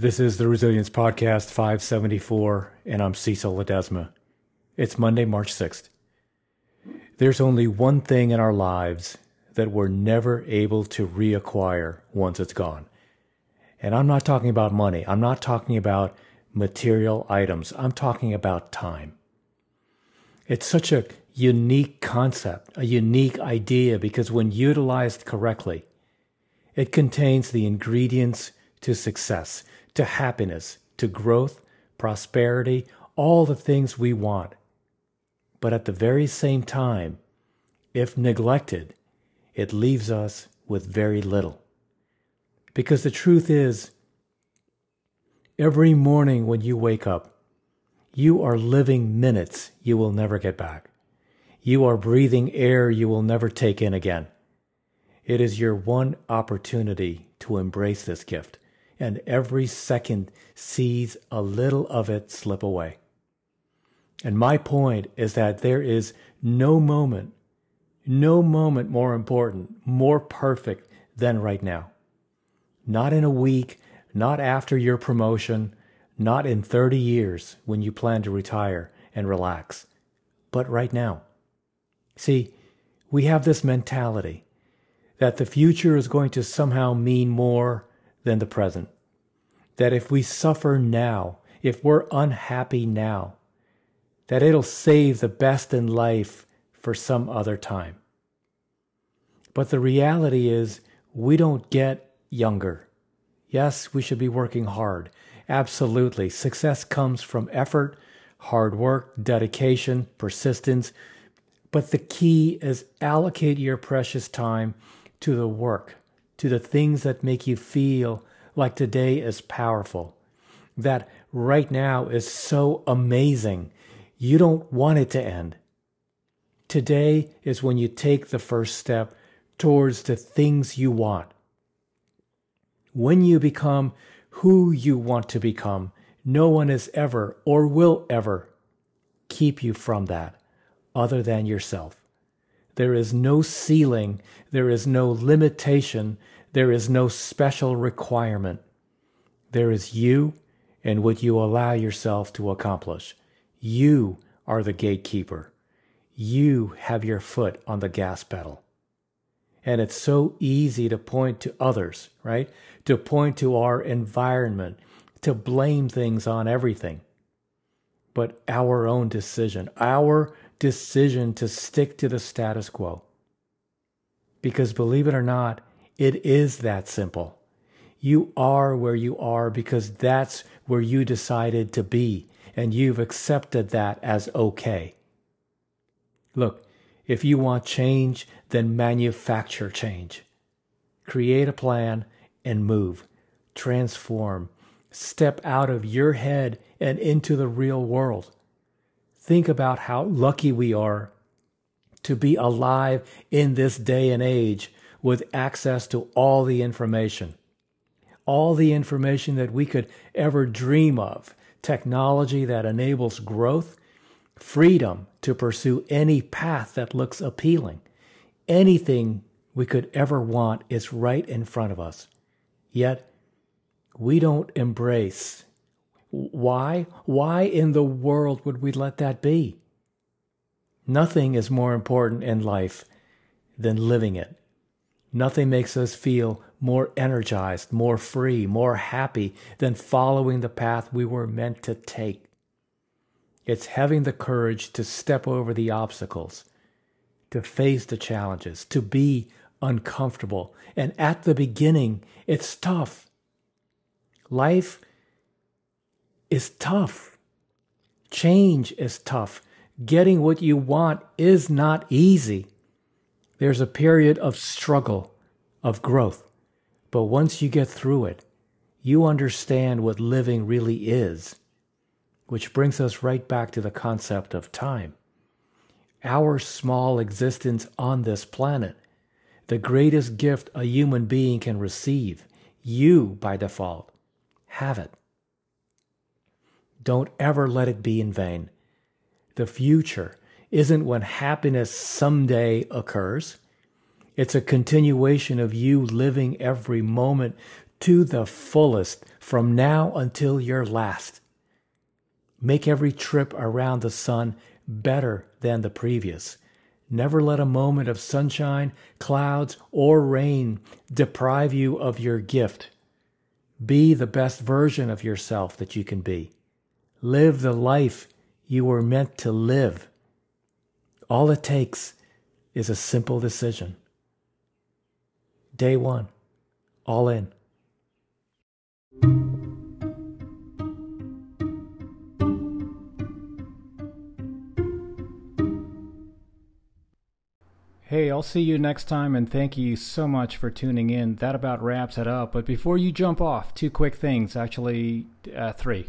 This is the Resilience Podcast 574, and I'm Cecil Ledesma. It's Monday, March 6th. There's only one thing in our lives that we're never able to reacquire once it's gone. And I'm not talking about money. I'm not talking about material items. I'm talking about time. It's such a unique concept, a unique idea, because when utilized correctly, it contains the ingredients to success to happiness, to growth, prosperity, all the things we want. But at the very same time, if neglected, it leaves us with very little. Because the truth is, every morning when you wake up, you are living minutes you will never get back. You are breathing air you will never take in again. It is your one opportunity to embrace this gift and every second sees a little of it slip away. And my point is that there is no moment, no moment more important, more perfect than right now. Not in a week, not after your promotion, not in 30 years when you plan to retire and relax, but right now. See, we have this mentality that the future is going to somehow mean more than the present. That if we suffer now, if we're unhappy now, that it'll save the best in life for some other time. But the reality is, we don't get younger. Yes, we should be working hard. Absolutely. Success comes from effort, hard work, dedication, persistence. But the key is allocate your precious time to the work, to the things that make you feel like today is powerful, that right now is so amazing. You don't want it to end. Today is when you take the first step towards the things you want. When you become who you want to become, no one is ever or will ever keep you from that other than yourself. There is no ceiling, there is no limitation, there is no special requirement. There is you and what you allow yourself to accomplish. You are the gatekeeper. You have your foot on the gas pedal. And it's so easy to point to others, right? To point to our environment, to blame things on everything. But our own decision, our decision to stick to the status quo. Because believe it or not, it is that simple. You are where you are because that's where you decided to be, and you've accepted that as okay. Look, if you want change, then manufacture change. Create a plan and move. Transform. Step out of your head and into the real world think about how lucky we are to be alive in this day and age with access to all the information. All the information that we could ever dream of. Technology that enables growth, freedom to pursue any path that looks appealing. Anything we could ever want is right in front of us. Yet, we don't embrace why? Why in the world would we let that be? Nothing is more important in life than living it. Nothing makes us feel more energized, more free, more happy than following the path we were meant to take. It's having the courage to step over the obstacles, to face the challenges, to be uncomfortable. And at the beginning, it's tough. Life is tough. Change is tough. Getting what you want is not easy. There's a period of struggle, of growth. But once you get through it, you understand what living really is, which brings us right back to the concept of time. Our small existence on this planet, the greatest gift a human being can receive, you, by default, have it. Don't ever let it be in vain. The future isn't when happiness someday occurs. It's a continuation of you living every moment to the fullest from now until your last. Make every trip around the sun better than the previous. Never let a moment of sunshine, clouds, or rain deprive you of your gift. Be the best version of yourself that you can be. Live the life you were meant to live. All it takes is a simple decision. Day one, all in. Hey, I'll see you next time and thank you so much for tuning in. That about wraps it up. But before you jump off, two quick things actually, uh, three.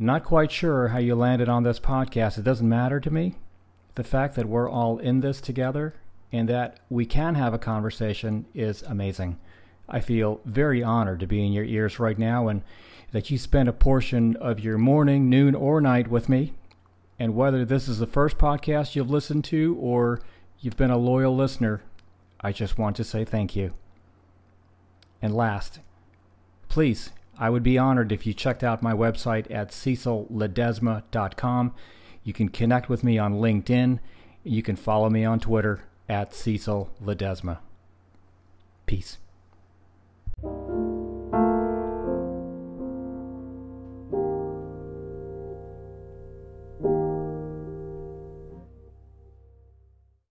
not quite sure how you landed on this podcast. It doesn't matter to me. The fact that we're all in this together and that we can have a conversation is amazing. I feel very honored to be in your ears right now and that you spent a portion of your morning, noon, or night with me. And whether this is the first podcast you've listened to or you've been a loyal listener, I just want to say thank you. And last, please, I would be honored if you checked out my website at cecilledesma.com. You can connect with me on LinkedIn. You can follow me on Twitter at Cecil Ledesma. Peace.